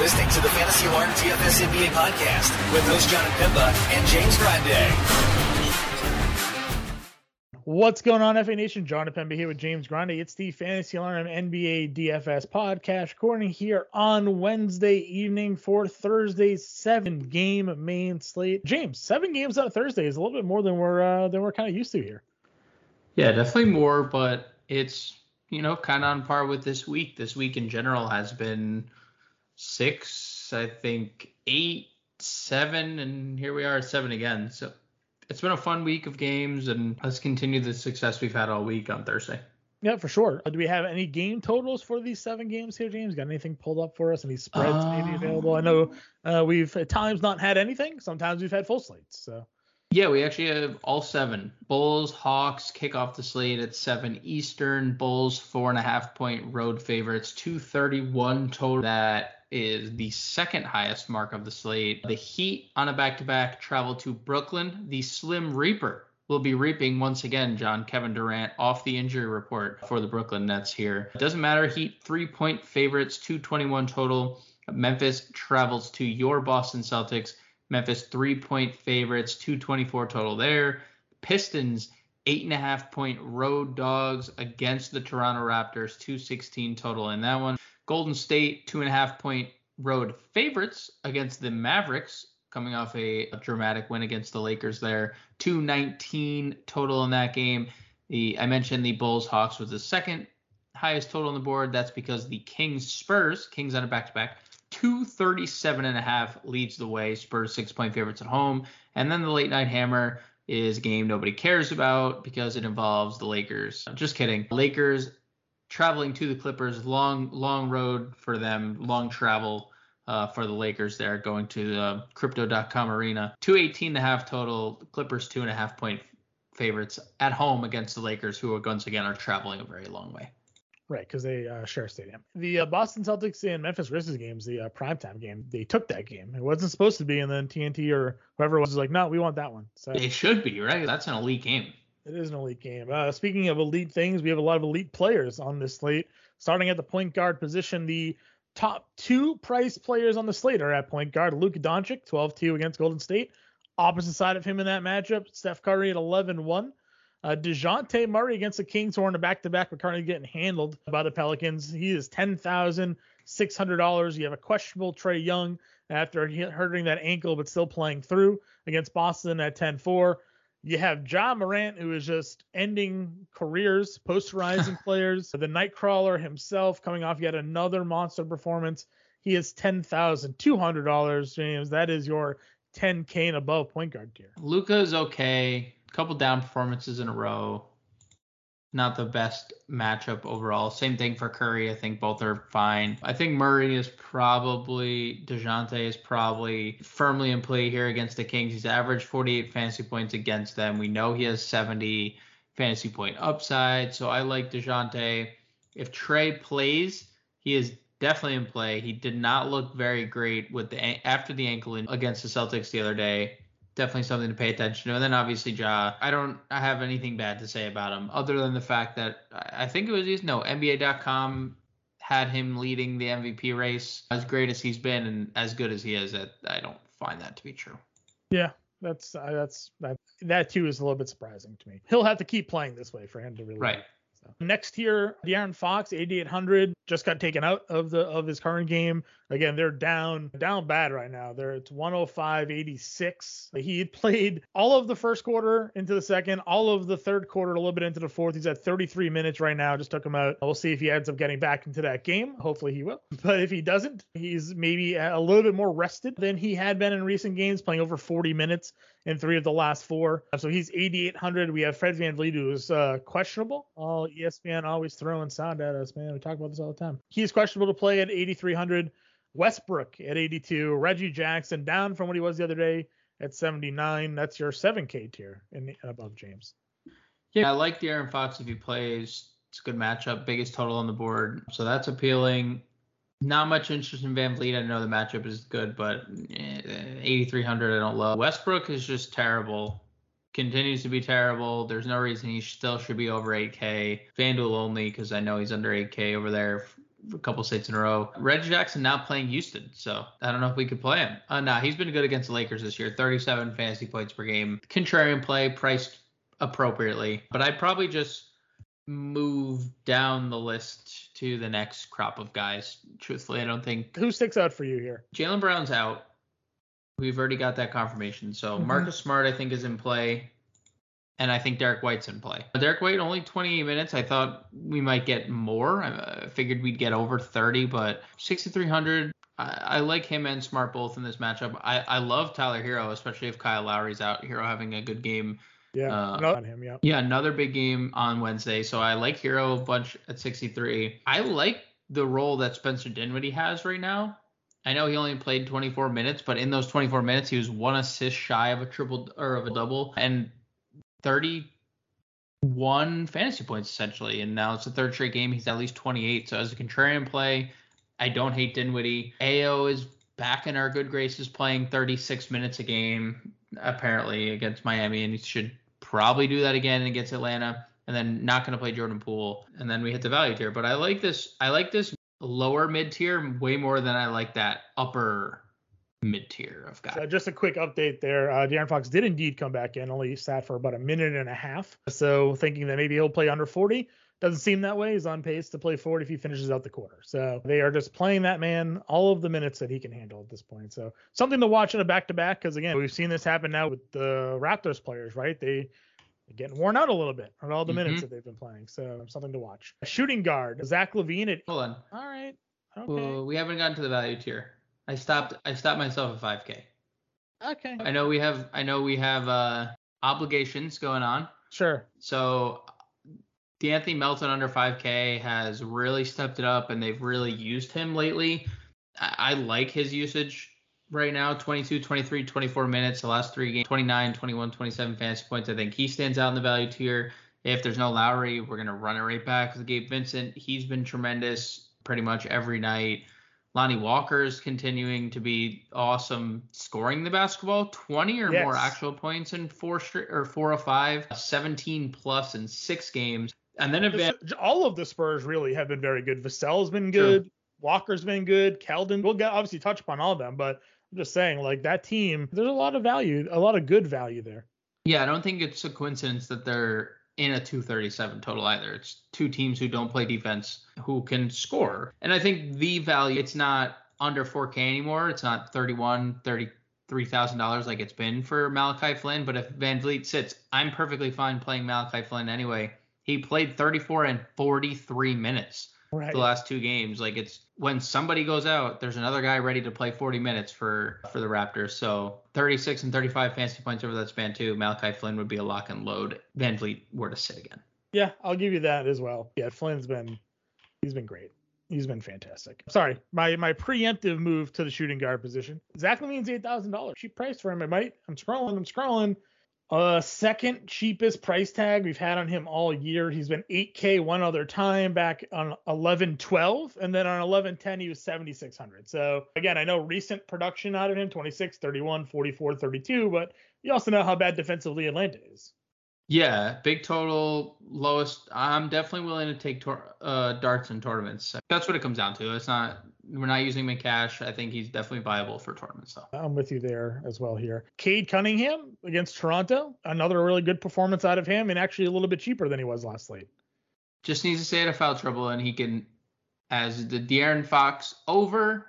listening to the Fantasy Alarm DFS NBA podcast with host John Pimba and James Grande. What's going on, FA Nation? John Pemba here with James Grande. It's the Fantasy Alarm NBA DFS podcast, recording here on Wednesday evening for Thursday's seven game main slate. James, seven games on Thursday is a little bit more than we're uh, than we're kind of used to here. Yeah, definitely more, but it's you know kind of on par with this week. This week in general has been six, I think eight, seven, and here we are at seven again. So it's been a fun week of games, and let's continue the success we've had all week on Thursday. Yeah, for sure. Uh, do we have any game totals for these seven games here, James? Got anything pulled up for us? Any spreads uh, maybe available? I know uh, we've at times not had anything. Sometimes we've had full slates. So. Yeah, we actually have all seven. Bulls, Hawks kick off the slate at seven Eastern. Bulls four and a half point road favorites, 231 total. That is the second highest mark of the slate. The Heat on a back to back travel to Brooklyn. The Slim Reaper will be reaping once again John Kevin Durant off the injury report for the Brooklyn Nets here. It doesn't matter. Heat three point favorites, 221 total. Memphis travels to your Boston Celtics. Memphis three point favorites, 224 total there. Pistons eight and a half point road dogs against the Toronto Raptors, 216 total in that one. Golden State, two and a half point road favorites against the Mavericks, coming off a, a dramatic win against the Lakers there. 219 total in that game. The I mentioned the Bulls Hawks was the second highest total on the board. That's because the Kings Spurs, Kings on a back to back, 237 and a half leads the way. Spurs six point favorites at home. And then the late night hammer is a game nobody cares about because it involves the Lakers. Just kidding. Lakers traveling to the Clippers, long long road for them, long travel uh, for the Lakers there, going to the Crypto.com arena. 218 and a half total. Clippers two and a half point favorites at home against the Lakers, who once again are traveling a very long way. Right, because they uh, share a stadium. The uh, Boston Celtics and Memphis Grizzlies games, the uh, primetime game, they took that game. It wasn't supposed to be, and then TNT or whoever was like, no, we want that one. So it should be, right? That's an elite game. It is an elite game. Uh, speaking of elite things, we have a lot of elite players on this slate. Starting at the point guard position, the top two price players on the slate are at point guard. Luka Doncic, 12-2 against Golden State. Opposite side of him in that matchup, Steph Curry at 11-1. Uh, Dejounte Murray against the Kings, who are in a back-to-back, but currently getting handled by the Pelicans. He is ten thousand six hundred dollars. You have a questionable Trae Young after hurting that ankle, but still playing through against Boston at 10-4. You have Ja Morant, who is just ending careers, posterizing players. The Nightcrawler himself coming off yet another monster performance. He is ten thousand two hundred dollars, James. That is your 10k and above point guard tier. Luka is okay. A couple down performances in a row not the best matchup overall. Same thing for Curry. I think both are fine. I think Murray is probably Dejounte is probably firmly in play here against the Kings. He's averaged 48 fantasy points against them. We know he has 70 fantasy point upside. So I like Dejounte. If Trae plays, he is definitely in play. He did not look very great with the after the ankle against the Celtics the other day definitely something to pay attention to. And then obviously Ja, I don't I have anything bad to say about him other than the fact that I think it was no NBA.com had him leading the MVP race. As great as he's been and as good as he is, I don't find that to be true. Yeah, that's uh, that's that that too is a little bit surprising to me. He'll have to keep playing this way for him to really. Right. So. Next here, De'Aaron Fox, 8800, just got taken out of the of his current game. Again, they're down down bad right now. They're it's 105-86. He played all of the first quarter into the second, all of the third quarter, a little bit into the fourth. He's at 33 minutes right now. Just took him out. We'll see if he ends up getting back into that game. Hopefully he will. But if he doesn't, he's maybe a little bit more rested than he had been in recent games, playing over 40 minutes in three of the last four. So he's 8,800. We have Fred Van VanVleet, who's uh, questionable. All ESPN always throwing sound at us, man. We talk about this all the time. He's questionable to play at 8,300. Westbrook at 82. Reggie Jackson down from what he was the other day at 79. That's your 7K tier in above James. Yeah, I like De'Aaron Fox if he plays. It's a good matchup, biggest total on the board, so that's appealing. Not much interest in VanVleet. I know the matchup is good, but eh, 8,300 I don't love. Westbrook is just terrible. Continues to be terrible. There's no reason he still should be over 8K. FanDuel only because I know he's under 8K over there a couple states in a row. Red Jackson now playing Houston, so I don't know if we could play him. Uh, nah, he's been good against the Lakers this year. 37 fantasy points per game. Contrarian play, priced appropriately, but I'd probably just move down the list to the next crop of guys. Truthfully, I don't think Who sticks out for you here? Jaylen Brown's out. We've already got that confirmation. So Mhm. Marcus Smart, I think, is in play. And I think Derrick White's in play. Derrick White only 28 minutes. I thought we might get more. I figured we'd get over 30, but 6,300. I, I like him and Smart both in this matchup. I, I love Tyler Herro, especially if Kyle Lowry's out. Herro having a good game. Yeah, Uh, him. Yeah. Yeah, another big game on Wednesday. So I like Herro a bunch at 63. I like the role that Spencer Dinwiddie has right now. I know he only played 24 minutes, but in those 24 minutes, he was one assist shy of a triple or of a double and 31 fantasy points essentially. And now it's the third straight game. He's at least 28. So as a contrarian play, I don't hate Dinwiddie. Ayo is back in our good graces, playing 36 minutes a game apparently against Miami, and he should probably do that again against Atlanta. And then not going to play Jordan Poole, and then we hit the value tier. But I like this. I like this lower mid tier way more than I like that upper mid tier of guys. So just a quick update there. Uh, De'Aaron Fox did indeed come back in, only sat for about a minute and a half. So thinking that maybe he'll play under 40. Doesn't seem that way. He's on pace to play 40 if he finishes out the quarter. So they are just playing that man all of the minutes that he can handle at this point. So something to watch in a back to back because again, we've seen this happen now with the Raptors players, right? They getting worn out a little bit on all the minutes Mhm. that they've been playing. So something to watch. A shooting guard, Zach LaVine at Hold on. all right. Okay. Well, we haven't gotten to the value tier. I stopped. I stopped myself at 5K. okay. I know we have. I know we have uh, obligations going on. Sure. So D'Anthony Melton under 5K has really stepped it up, and they've really used him lately. I, I like his usage right now 22, 23, 24 minutes, the last three games 29, 21, 27 fantasy points. I think he stands out in the value tier. If there's no Lowry, we're going to run it right back with Gabe Vincent. He's been tremendous pretty much every night. Lonnie walker is continuing to be awesome scoring the basketball, 20 or more actual points in four or four or five, 17 plus in six games. And then advan- This- all of the Spurs really have been very good. Vassell's been True. good. Walker's been good. Keldon, we'll get obviously touch upon all of them, but I'm just saying, like that team, there's a lot of value, a lot of good value there. Yeah, I don't think it's a coincidence that they're in a 237 total either. It's two teams who don't play defense who can score. And I think the value, it's not under 4K anymore. It's not 31, 33,000 dollars like it's been for Malachi Flynn. But if VanVleet sits, I'm perfectly fine playing Malachi Flynn anyway. He played 34 and 43 minutes Right. the last two games. Like it's when somebody goes out, there's another guy ready to play 40 minutes for for the Raptors. So 36 and 35 fantasy points over that span too. Malachi Flynn would be a lock and load. VanVleet were to sit again. Yeah, I'll give you that as well. Yeah, Flynn's been, he's been great. He's been fantastic. Sorry, my my preemptive move to the shooting guard position. Zach LaVine's eight thousand dollars. Cheap price for him. I might. I'm scrolling. I'm scrolling. Uh, second cheapest price tag we've had on him all year. He's been 8K one other time back on 1112, and then on 1110 he was 7600. So again, I know recent production out of him 26, 31, 44, 32, but you also know how bad defensively Atlanta is. Yeah, big total, lowest. I'm definitely willing to take tor- uh, darts in tournaments. That's what it comes down to. It's not. We're not using him in cash. I think he's definitely viable for tournaments though. I'm with you there as well here. Cade Cunningham against Toronto, another really good performance out of him, and actually a little bit cheaper than he was last slate. just needs to stay out of foul trouble and he can as the De'Aaron Fox over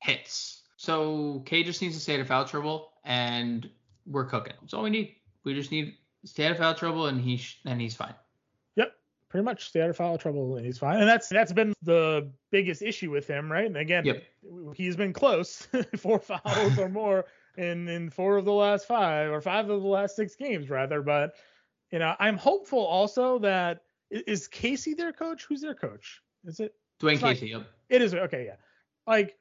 hits. So K just needs to stay out of foul trouble and we're cooking. That's all we need. We just need to stay out of foul trouble and he sh- and he's fine. Pretty much stay out of foul trouble and he's fine. And that's that's been the biggest issue with him, right? And again, Yep. he's been close, four fouls or more in in four of the last five or five of the last six games rather. But you know, I'm hopeful also that is Casey their coach? Who's their coach? Is it Dwane not- Casey, yep. It is okay, yeah. Like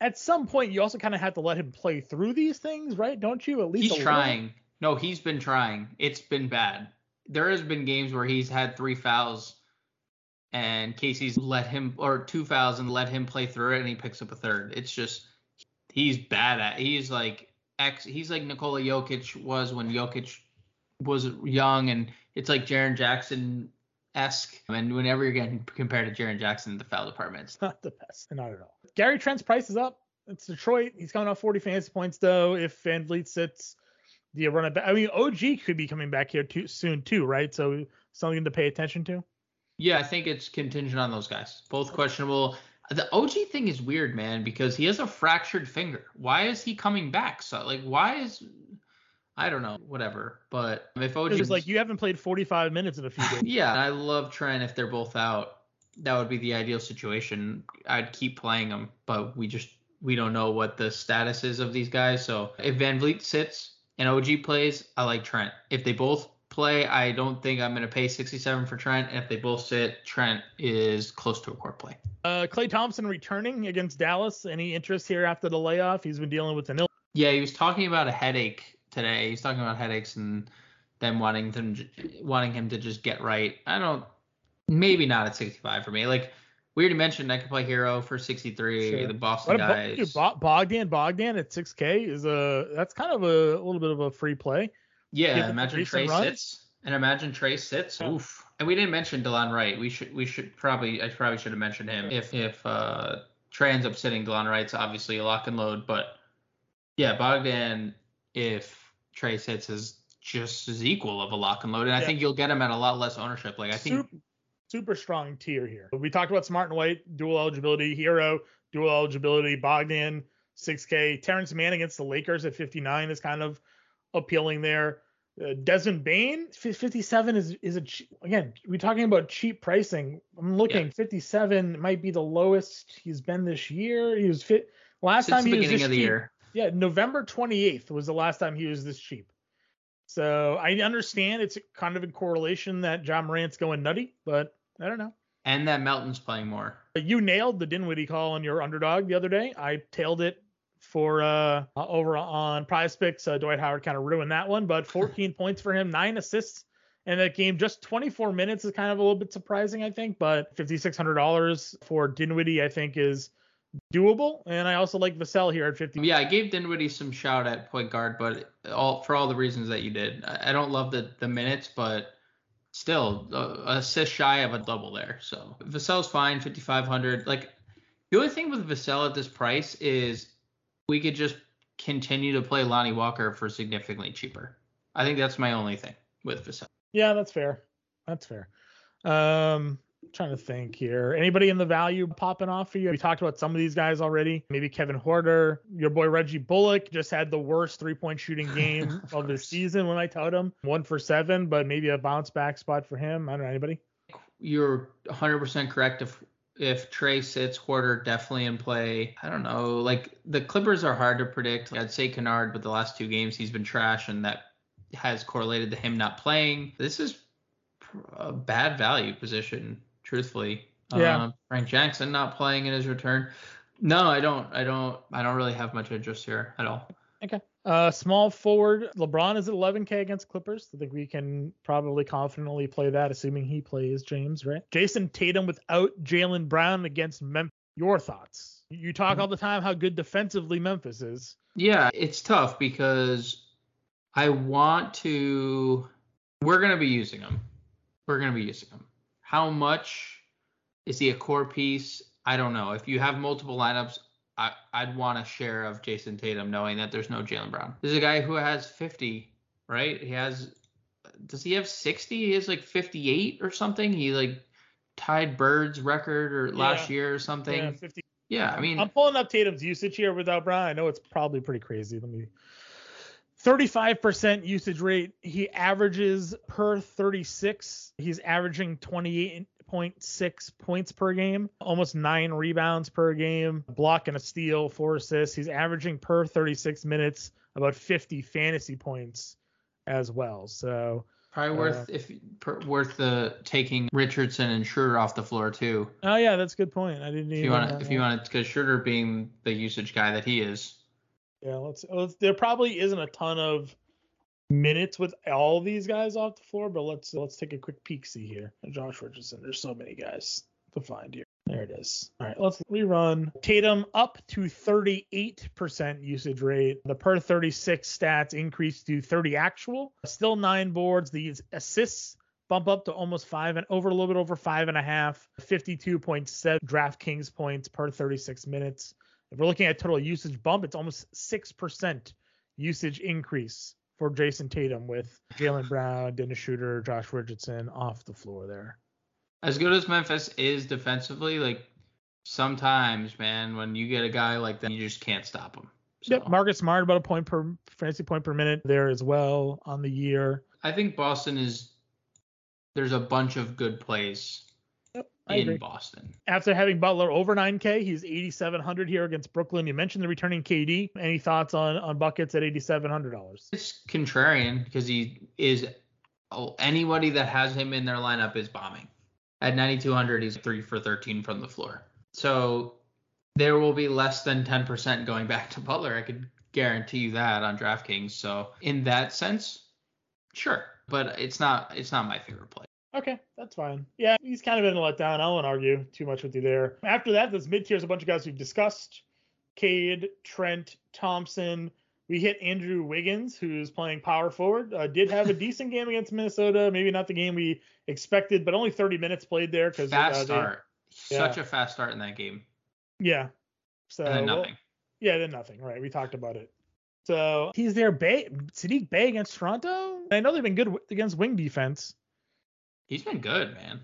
at some point, you also kind of have to let him play through these things, right? Don't you? At least He's trying. No, he's been trying. It's been bad. There has been games where he's had three fouls and Casey's let him or two fouls and let him play through it and he picks up a third. It's just he's bad at he's like ex he's like Nikola Jokic was when Jokic was young and it's like Jaren Jackson esque. And whenever you're getting compared to Jaren Jackson the foul department, it's not the best. Not at all. Gary Trent's price is up. It's Detroit. He's coming off 40 fantasy points though. If VanVleet sits, you run it back? I mean, OG could be coming back here too soon too, right? So something to pay attention to. Yeah, I think it's contingent on those guys. Both questionable. The OG thing is weird, man, because he has a fractured finger. Why is he coming back? So like, why is I don't know, whatever. But if OG is like you haven't played 45 minutes in a few days. yeah, I love Trent if they're both out. That would be the ideal situation. I'd keep playing them, but we just we don't know what the status is of these guys. So if VanVleet sits and OG plays, I like Trent. If they both play, I don't think I'm going to pay 67 for Trent. And if they both sit, Trent is close to a court play. Uh, Klay Thompson returning against Dallas. Any interest here after the layoff? He's been dealing with an ill. Yeah, he was talking about a headache today. He's talking about headaches and them wanting them wanting him to just get right. I don't. Maybe not at 65 for me. Like we already mentioned, I could play Herro for 63. Sure. The Boston what guys. Dude, Bogdan Bogdan at 6K is a that's kind of a, a little bit of a free play. Yeah, imagine Trae sits and imagine Trae sits. Yeah. Oof. And we didn't mention Delon Wright. We should we should probably I probably should have mentioned him if if uh Trae ends up sitting. Delon Wright's obviously a lock and load, but yeah, Bogdan if Trae sits is just as equal of a lock and load, and yeah. I think you'll get him at a lot less ownership. Like I think super, super strong tier here. We talked about Smart and White, dual eligibility, Herro, dual eligibility, Bogdan, 6K, Terance Mann against the Lakers at 59 is kind of appealing there. Uh, Desmond Bane, 57 is is a again. We're talking about cheap pricing. I'm looking, yeah. 57 might be the lowest he's been this year. He was fit last Since time he was this cheap. Year. Yeah, November 28th was the last time he was this cheap. So I understand it's kind of in correlation that John Morant's going nutty, but I don't know. And that Melton's playing more. You nailed the Dinwiddie call on your underdog the other day. I tailed it for uh, over on Prize Picks. Uh, Dwight Howard kind of ruined that one, but 14 points for him, nine assists in that game. Just 24 minutes is kind of a little bit surprising, I think, but $5,600 for Dinwiddie, I think, is doable. And I also like Vassell here at 50. Yeah, I gave Dinwiddie some shout at point guard, but all for all the reasons that you did. I don't love the the minutes, but still uh, assist shy of a double there. So Vassell's fine, 5500. Like the only thing with Vassell at this price is we could just continue to play Lonnie Walker for significantly cheaper. I think that's my only thing with Vassell. Yeah, that's fair. That's fair. Um, trying to think here. Anybody in the value popping off for you? We talked about some of these guys already. Maybe Kevin Huerter, Your boy Reggie Bullock just had the worst three point shooting game of, of the season when I told him. One for seven, but maybe a bounce back spot for him. I don't know. Anybody? You're 100% correct. If if Trae sits, Horder definitely in play. I don't know. Like the Clippers are hard to predict. I'd say Kennard, but the last two games he's been trash, and that has correlated to him not playing. This is a bad value position truthfully. Yeah. Uh, Frank Jackson not playing in his return. No, I don't. I don't. I don't really have much interest here at all. Okay. Uh, small forward. LeBron is at 11K against Clippers. I think we can probably confidently play that, assuming he plays James, right? Jayson Tatum without Jaylen Brown against Memphis. Your thoughts? You talk all the time how good defensively Memphis is. Yeah, it's tough because I want to. We're gonna be using them. We're gonna be using them. How much is he a core piece? I don't know. If you have multiple lineups, I, would want a share of Jayson Tatum, knowing that there's no Jaylen Brown. There's a guy who has 50, right? He has. Does he have 60? He has like 58 or something. He like tied Bird's record or yeah. last year or something. Yeah, 50. Yeah, I mean, I'm pulling up Tatum's usage here without Brown. I know it's probably pretty crazy. Let me 35% usage rate. He averages per 36. He's averaging 28.6 points per game, almost nine rebounds per game, block and a steal, four assists. He's averaging per 36 minutes about 50 fantasy points as well. So probably worth uh, if per, worth the taking Richardson and Schroeder off the floor too. Oh yeah, that's a good point. I didn't. If you want, if you want, to, because Schroeder being the usage guy that he is. Yeah, let's, let's. There probably isn't a ton of minutes with all these guys off the floor, but let's let's take a quick peek see here. Josh Richardson. There's so many guys to find here. There it is. All right, let's rerun. Tatum up to 38% usage rate. The per 36 stats increased to 30 actual. Still nine boards. The assists bump up to almost five and over a little bit over five and a half, 52.7 DraftKings points per 36 minutes. If we're looking at total usage bump, it's almost 6% usage increase for Jayson Tatum with Jaylen Brown, Dennis Schroeder, Josh Richardson off the floor there. As good as Memphis is defensively, like sometimes, man, when you get a guy like that, you just can't stop him. So. Yep, Marcus Smart about a point per fantasy point per minute there as well on the year. I think Boston is there's a bunch of good plays in. Boston. After having Butler over 9K, he's 8,700 here against Brooklyn. You mentioned the returning KD. Any thoughts on on buckets at $8,700? It's contrarian because he is oh, anybody that has him in their lineup is bombing. At 9,200, he's three for 13 from the floor. So there will be less than 10% going back to Butler. I could guarantee you that on DraftKings. So in that sense, sure, but it's not it's not my favorite play. Okay, that's fine. Yeah, he's kind of been a letdown. I won't argue too much with you there. After that, this mid tier is a bunch of guys we've discussed: Cade, Trent, Thompson. We hit Andrew Wiggins, who's playing power forward. Uh, did have a decent game against Minnesota. Maybe not the game we expected, but only 30 minutes played there because fast uh, start. Such yeah. a fast start in that game. Yeah. So and then nothing. Well, yeah, then nothing. Right. We talked about it. So he's there. Bey Saddiq Bey against Toronto. I know they've been good against wing defense. He's been good, man.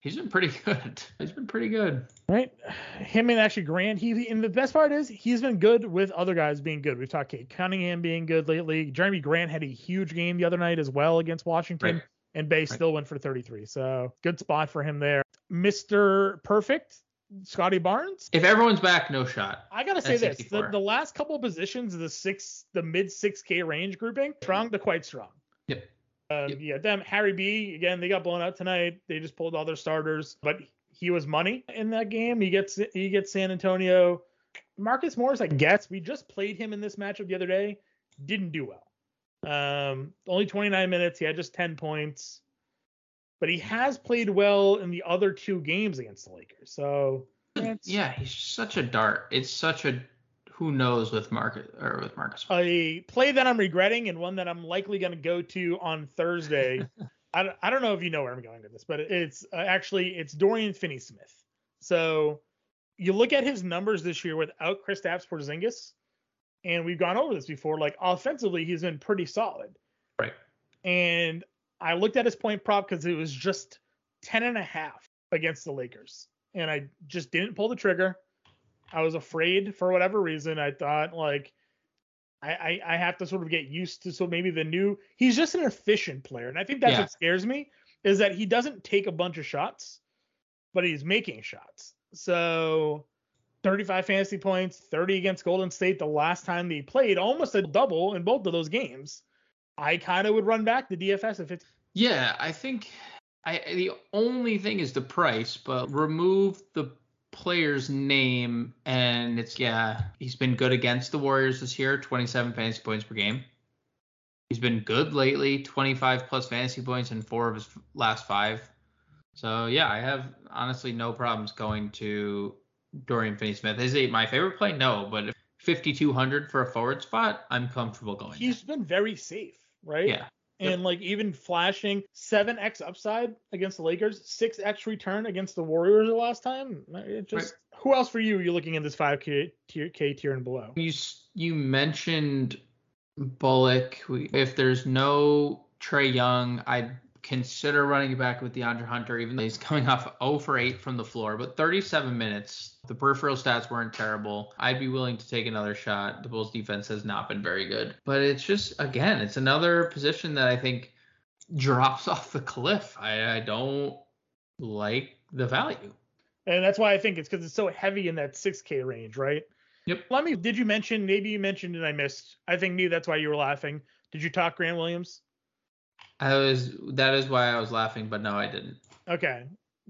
He's been pretty good. He's been pretty good. Right. Him and actually Grant. He and the best part is he's been good with other guys being good. We've talked Cade Cunningham being good lately. Jerami Grant had a huge game the other night as well against Washington. Right. And Bey right. still went for 33. So good spot for him there. Mr. Perfect, Scottie Barnes. If everyone's back, no shot. I gotta say this: the, the, last couple positions, the six, the mid six K range grouping, strong to quite strong. Yep. Um, yep. Yeah, them Harry B again. They got blown out tonight. They just pulled all their starters, but he was money in that game. He gets he gets San Antonio. Marcus Morris, I guess we just played him in this matchup the other day. Didn't do well. Um, only 29 minutes. He had just 10 points but he has played well in the other two games against the Lakers. So yeah, he's such a dart. It's such a who knows with Marcus or with Marcus. A play that I'm regretting and one that I'm likely going to go to on Thursday. I, I don't know if you know where I'm going with this, but it's uh, actually it's Dorian Finney-Smith. So you look at his numbers this year without Kristaps Porzingis, and we've gone over this before. Like offensively, he's been pretty solid. Right. And I looked at his point prop because it was just 10 and a half against the Lakers. And I just didn't pull the trigger. I was afraid for whatever reason. I thought like I, I, I have to sort of get used to so maybe the new he's just an efficient player. And I think that's yeah. what scares me is that he doesn't take a bunch of shots, but he's making shots. So 35 fantasy points, 30 against Golden State the last time they played, almost a double in both of those games. I kind of would run back the DFS if it's. Yeah, I think I the only thing is the price, but remove the player's name and it's yeah, he's been good against the Warriors this year, 27 fantasy points per game. He's been good lately, 25 plus fantasy points in four of his last five. So yeah, I have honestly no problems going to Dorian Finney-Smith. Is he my favorite play? No, but 5200 for a forward spot, I'm comfortable going. He's there. been very safe right? Yeah. And yep. like even flashing 7x upside against the Lakers, 6x return against the Warriors the last time. It just right. who else for you are you looking at this 5k tier, K tier and below? You you mentioned Bullock. If there's no Trae Young, I'd consider running it back with DeAndre Hunter, even though he's coming off 0 for 8 from the floor. But 37 minutes, the peripheral stats weren't terrible. I'd be willing to take another shot. The Bulls defense has not been very good. But it's just, again, it's another position that I think drops off the cliff. I, I don't like the value. And that's why I think it's because it's so heavy in that 6K range, right? Yep. Let me, did you mention, maybe you mentioned and I missed. I think me, that's why you were laughing. Did you talk Grant Williams? I was that is why I was laughing, but no, I didn't. Okay.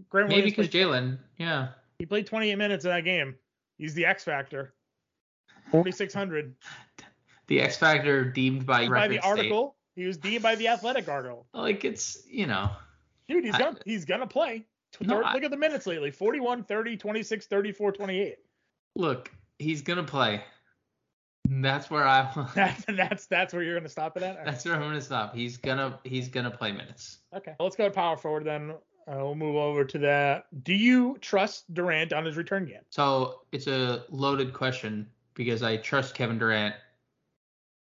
Grant Maybe because Jaylen, yeah. He played 28 minutes in that game. He's the X factor. 4600. The X factor deemed by by the article. State. He was deemed by the Athletic article. Like it's you know. Dude, he's gonna he's gonna play. No, look I, at the minutes lately. 41, 30, 26, 34, 28. Look, he's gonna play. That's where I. That's that's that's where you're gonna stop it at. Right. That's where I'm gonna stop. He's gonna he's gonna play minutes. Okay, let's go to power forward then. Uh, we'll move over to that. Do you trust Durant on his return game? So it's a loaded question because I trust Kevin Durant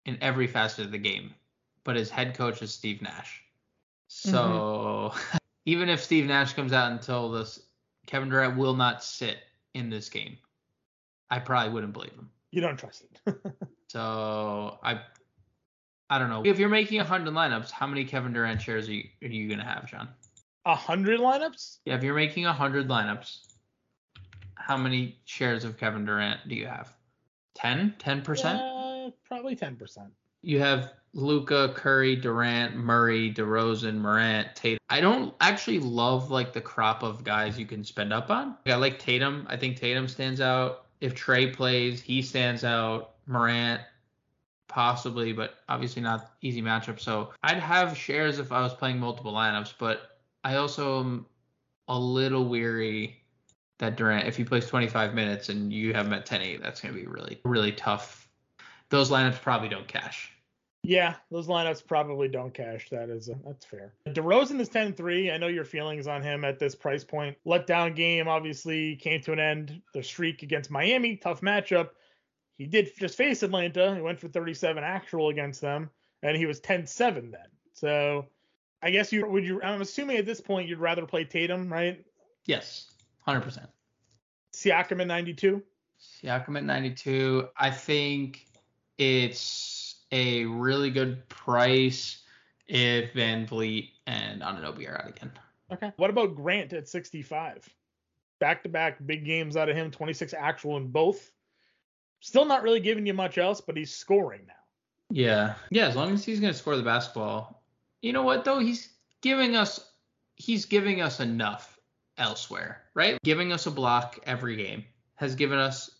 in every facet of the game, but his head coach is Steve Nash. So even if Steve Nash comes out and tells us Kevin Durant will not sit in this game, I probably wouldn't believe him. You don't trust it. So I I don't know. If you're making 100 lineups, how many Kevin Durant shares are you, are you going to have, John? A hundred lineups? Yeah, if you're making 100 lineups, how many shares of Kevin Durant do you have? 10? 10%? Uh, probably ten percent. You have Luka, Curry, Durant, Murray, DeRozan, Morant, Tatum. I don't actually love like the crop of guys you can spend up on. I like Tatum. I think Tatum stands out. If Trae plays, he stands out. Morant, possibly, but obviously not easy matchup. So I'd have shares if I was playing multiple lineups, but I also am a little weary that Durant, if he plays 25 minutes and you have him at 10-8, that's going to be really, really tough. Those lineups probably don't cash. Yeah, those lineups probably don't cash. That is, uh, that's fair. DeRozan is 10-3. I know your feelings on him at this price point. Letdown game obviously came to an end. The streak against Miami, tough matchup. He did just face Atlanta. He went for 37 actual against them, and he was 10-7 then. So I guess you would you. I'm assuming at this point you'd rather play Tatum, right? Yes, 100%. Siakam at 92. Siakam at 92. I think it's a really good price if VanVleet and Anunoby are out again. Okay. What about Grant at 65? Back to back big games out of him, 26 actual in both. Still not really giving you much else, but he's scoring now. Yeah. Yeah, as long as he's going to score the basketball. You know what though? He's giving us he's giving us enough elsewhere, right? Giving us a block every game. Has given us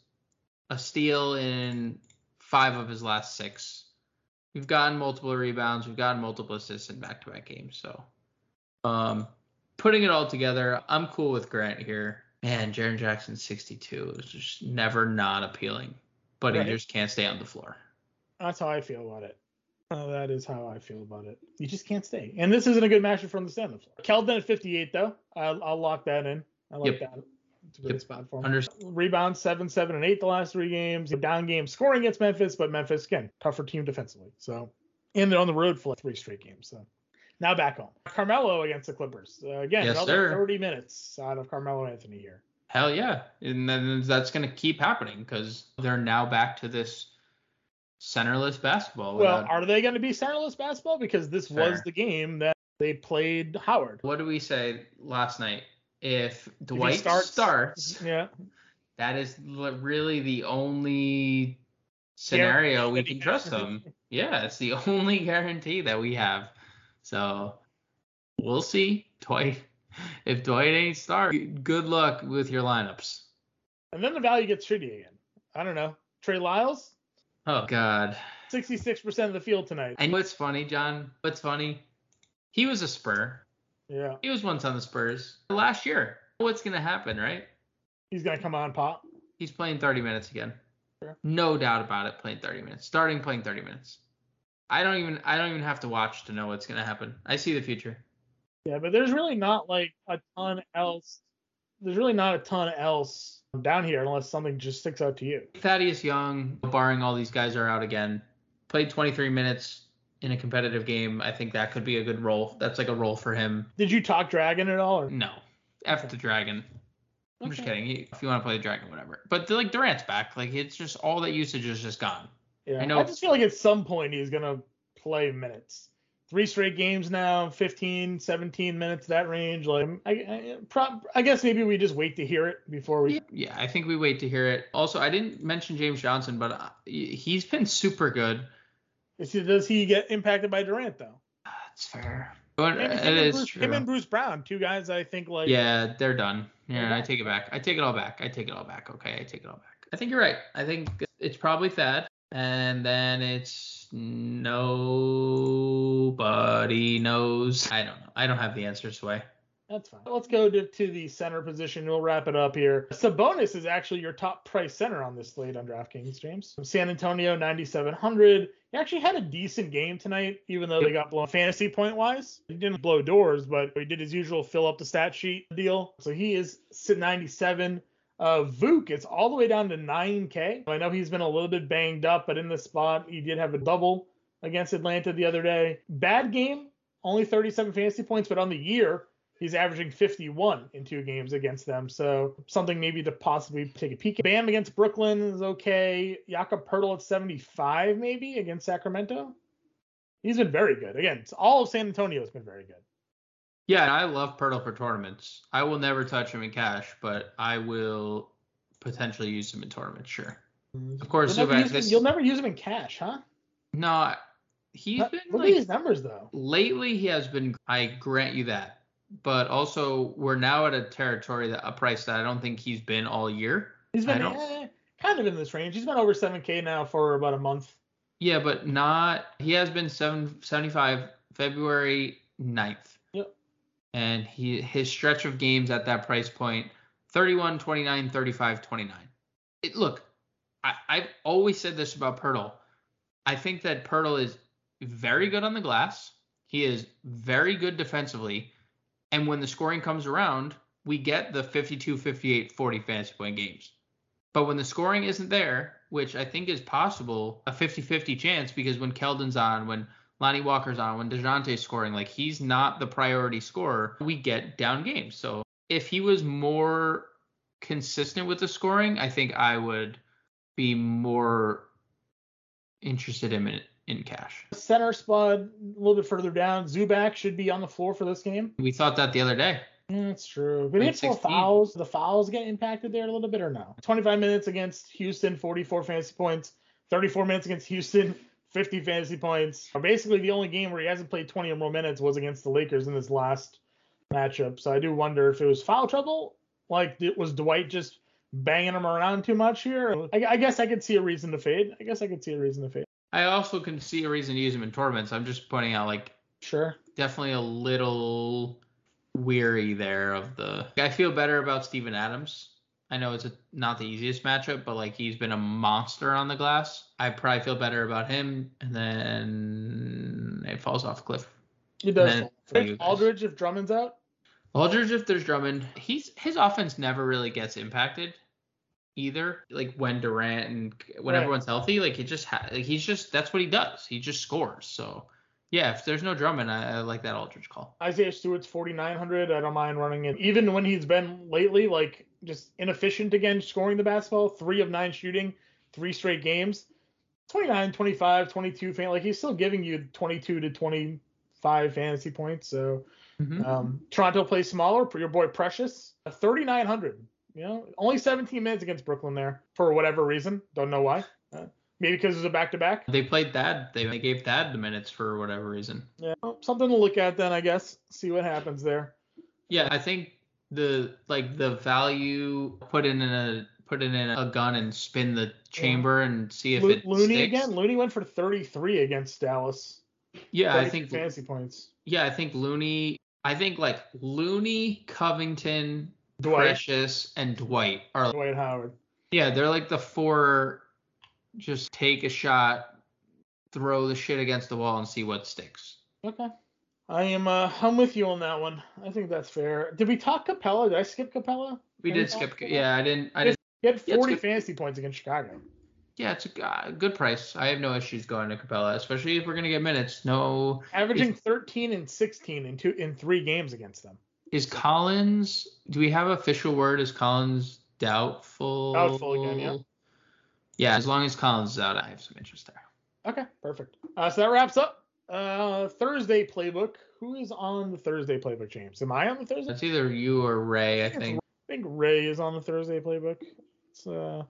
a steal in 5 of his last 6. We've gotten multiple rebounds, we've gotten multiple assists in back-to-back games, so um putting it all together, I'm cool with Grant here. Man, Jaren Jackson 62 is just never not appealing, but Right. he just can't stay on the floor. That's how I feel about it. Uh, that is how I feel about it. You just can't stay. And this isn't a good matchup from the stand floor. Keldon at 58 though. I'll, I'll lock that in. I like Yep. that. It's a good Yep. spot for him. Under- Rebounds seven, seven, and eight the last three games. Down game scoring against Memphis, but Memphis again tougher team defensively. So and they're on the road for like three straight games. So now back home. Carmelo against the Clippers. Uh, again, Yes, another sir. 30 minutes out of Carmelo Anthony here. Hell yeah. And then that's going to keep happening because they're now back to this centerless basketball. Well, without- are they going to be centerless basketball? Because this was the game that they played Howard. what did we say last night? If Dwight starts- starts, Yeah. that is really the only scenario we can trust them. Yeah, it's the only guarantee that we have. So we'll see. Dwight, if Dwight ain't start, good luck with your lineups. And then the value gets shitty again. I don't know. Trey Lyles, Oh God. 66% of the field tonight. And what's funny, John? What's funny? He was a Spur. Yeah. He was once on the Spurs last year. What's gonna happen, right? He's going to come on pop. He's playing 30 minutes again. Sure. No doubt about it. Playing 30 minutes. Starting playing 30 minutes. I don't even I don't even have to watch to know what's gonna happen. I see the future. Yeah, but there's really not like a ton else. There's really not a ton else down here unless something just sticks out to you. Thaddeus Young, barring all these guys are out again, played 23 minutes in a competitive game. I think that could be a good role. That's like a role for him. Did you talk Dragon at all? Or? No, F Okay. the Dragon. I'm just kidding. He- If you want to play the Dragon, whatever. But like Durant's back. Like it's just all that usage is just gone. Yeah. I know- I just feel like at some point he's going to play minutes. Three straight games now, 15, 17 minutes, that range. Like, I, I, pro- I guess maybe we just wait to hear it before we. Yeah, I think we wait to hear it. Also, I didn't mention James Johnson, but uh, he's been super good. Is he- Does he get impacted by Durant though? That's fair. But Maybe it him, Bruce, true. him and Bruce Brown, two guys I think like. Yeah, they're done. They're Yeah, I take it back. I take it all back. I take it all back. Okay, I take it all back. I think you're right. I think it's probably Thad, and then it's nobody knows. I don't know. I don't have the answers, way. That's fine. Let's go to, to the center position. We'll wrap it up here. Sabonis is actually your top price center on this slate on DraftKings, James. From San Antonio, 9,700. He actually had a decent game tonight, even though they got blown fantasy point wise. He didn't blow doors, but he did his usual fill up the stat sheet deal. So he is 97. Uh, Vuk, it's all the way down to 9K. I know he's been a little bit banged up, but in this spot, he did have a double against Atlanta the other day. Bad game, only 37 fantasy points, but on the year, he's averaging 51 in two games against them. So something maybe to possibly take a peek. Bam against Brooklyn is okay. Jakob Poeltl at 75 maybe against Sacramento. He's been very good. Again, all of San Antonio has been very good. Yeah, and I love Poeltl for tournaments. I will never touch him in cash, but I will potentially use him in tournaments. Sure. Mm-hmm. Of course, you'll never, Zubac, use him, you'll never use him in cash, huh? No, he's Look been at like his numbers though. lately. He has been. I grant you that, but also we're now at a territory that a price that I don't think he's been all year. He's been eh, kind of in this range. He's been over 7K now for about a month. Yeah, but not. He has been seven seventy five February 9th. Yep. And he his stretch of games at that price point 31, 29, 35, 29. It, look, I, I've always said this about Poeltl. I think that Poeltl is very good on the glass. He is very good defensively. And when the scoring comes around, we get the 52, 58, 40 fantasy point games. But when the scoring isn't there, which I think is possible, a 50-50 chance because when Keldon's on, when Lonnie Walker's on, when DeJounte's scoring, like he's not the priority scorer, we get down games. So if he was more consistent with the scoring, I think I would be more interested in it in cash. Center spot a little bit further down. Zubac should be on the floor for this game. We thought that the other day. Yeah, that's true. But he had four fouls. The fouls get impacted there a little bit or no? 25 minutes against Houston, 44 fantasy points. 34 minutes against Houston, 50 fantasy points. Basically, the only game where he hasn't played 20 or more minutes was against the Lakers in this last matchup. So I do wonder if it was foul trouble. Like, it- was Dwight just banging him around too much here? I, I guess I could see a reason to fade. I guess I could see a reason to fade. I also can see a reason to use him in tournaments. I'm just pointing out like Sure. definitely a little weary there of the. I feel better about Steven Adams. I know it's a, not the easiest matchup, but like he's been a monster on the glass. I probably feel better about him, and then it falls off a cliff. He does. Aldridge if Drummond's out. Aldridge, if there's Drummond, he's his offense never really gets impacted either. Like when Durant and when Right. everyone's healthy, like it just ha- like he's just that's what he does. He just scores. So yeah, if there's no Drummond, I, I like that Aldridge call. Isaiah Stewart's 4,900. I don't mind running it. Even when he's been lately, like just inefficient again, scoring the basketball, three of nine shooting, three straight games, 29, 25, 22. fan- Like he's still giving you 22 to 25 fantasy points. So Mhm. um, Toronto plays smaller. Your boy Precious, 3,900. You know, only 17 minutes against Brooklyn there for whatever reason. Don't know why. Uh, maybe because it was a back to back. They played Thad. They, they gave Thad the minutes for whatever reason. Yeah, something to look at then, I guess. See what happens there. Yeah, I think the like the value put in a put it in a gun and spin the chamber and see if Lo- it Looney sticks. again. Looney went for 33 against Dallas. Yeah, I think fantasy points. yeah, I think Looney. I think like Looney, Covington, Dwight. Precious, and Dwight are Dwight Howard. yeah, they're like the four. Just take a shot, throw the shit against the wall, and see what sticks. Okay. I am. Uh, I'm with you on that one. I think that's fair. Did we talk Capela? Did I skip Capela? We did skip. about Yeah, I didn't. I didn't. He had 40 good. fantasy points against Chicago. Yeah, it's a uh, good price. I have no issues going to Capela, especially if we're gonna get minutes. No, Averaging 13 and 16 in two in three games against them. Is Collins? Do we have official word? Is Collins doubtful? Doubtful again, yeah. Yeah, as long as Collins is out, I have some interest there. Okay, perfect. Uh, so that wraps up uh, Thursday playbook. Who is on the Thursday playbook, James? Am I on the Thursday? That's either you or Ray, I think. I think Ray is on the Thursday playbook. Let's uh,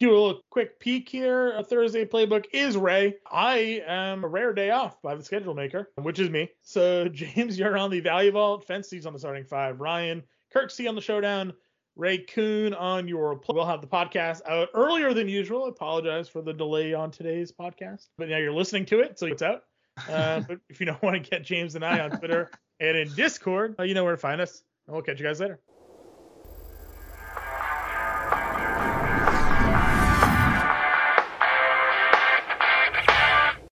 do a little quick peek here. A Thursday playbook is Ray. I am a rare day off by the schedule maker, which is me. So James, you're on the value vault. Fency's on the starting five. Ryan, Kirksey on the showdown. Ray Kuhn on your. pl- We'll have the podcast out earlier than usual. I apologize for the delay on today's podcast, but now you're listening to it, so it's out. Uh, but if you don't want to get James and I on Twitter and in Discord, uh, you know where to find us We'll catch you guys later.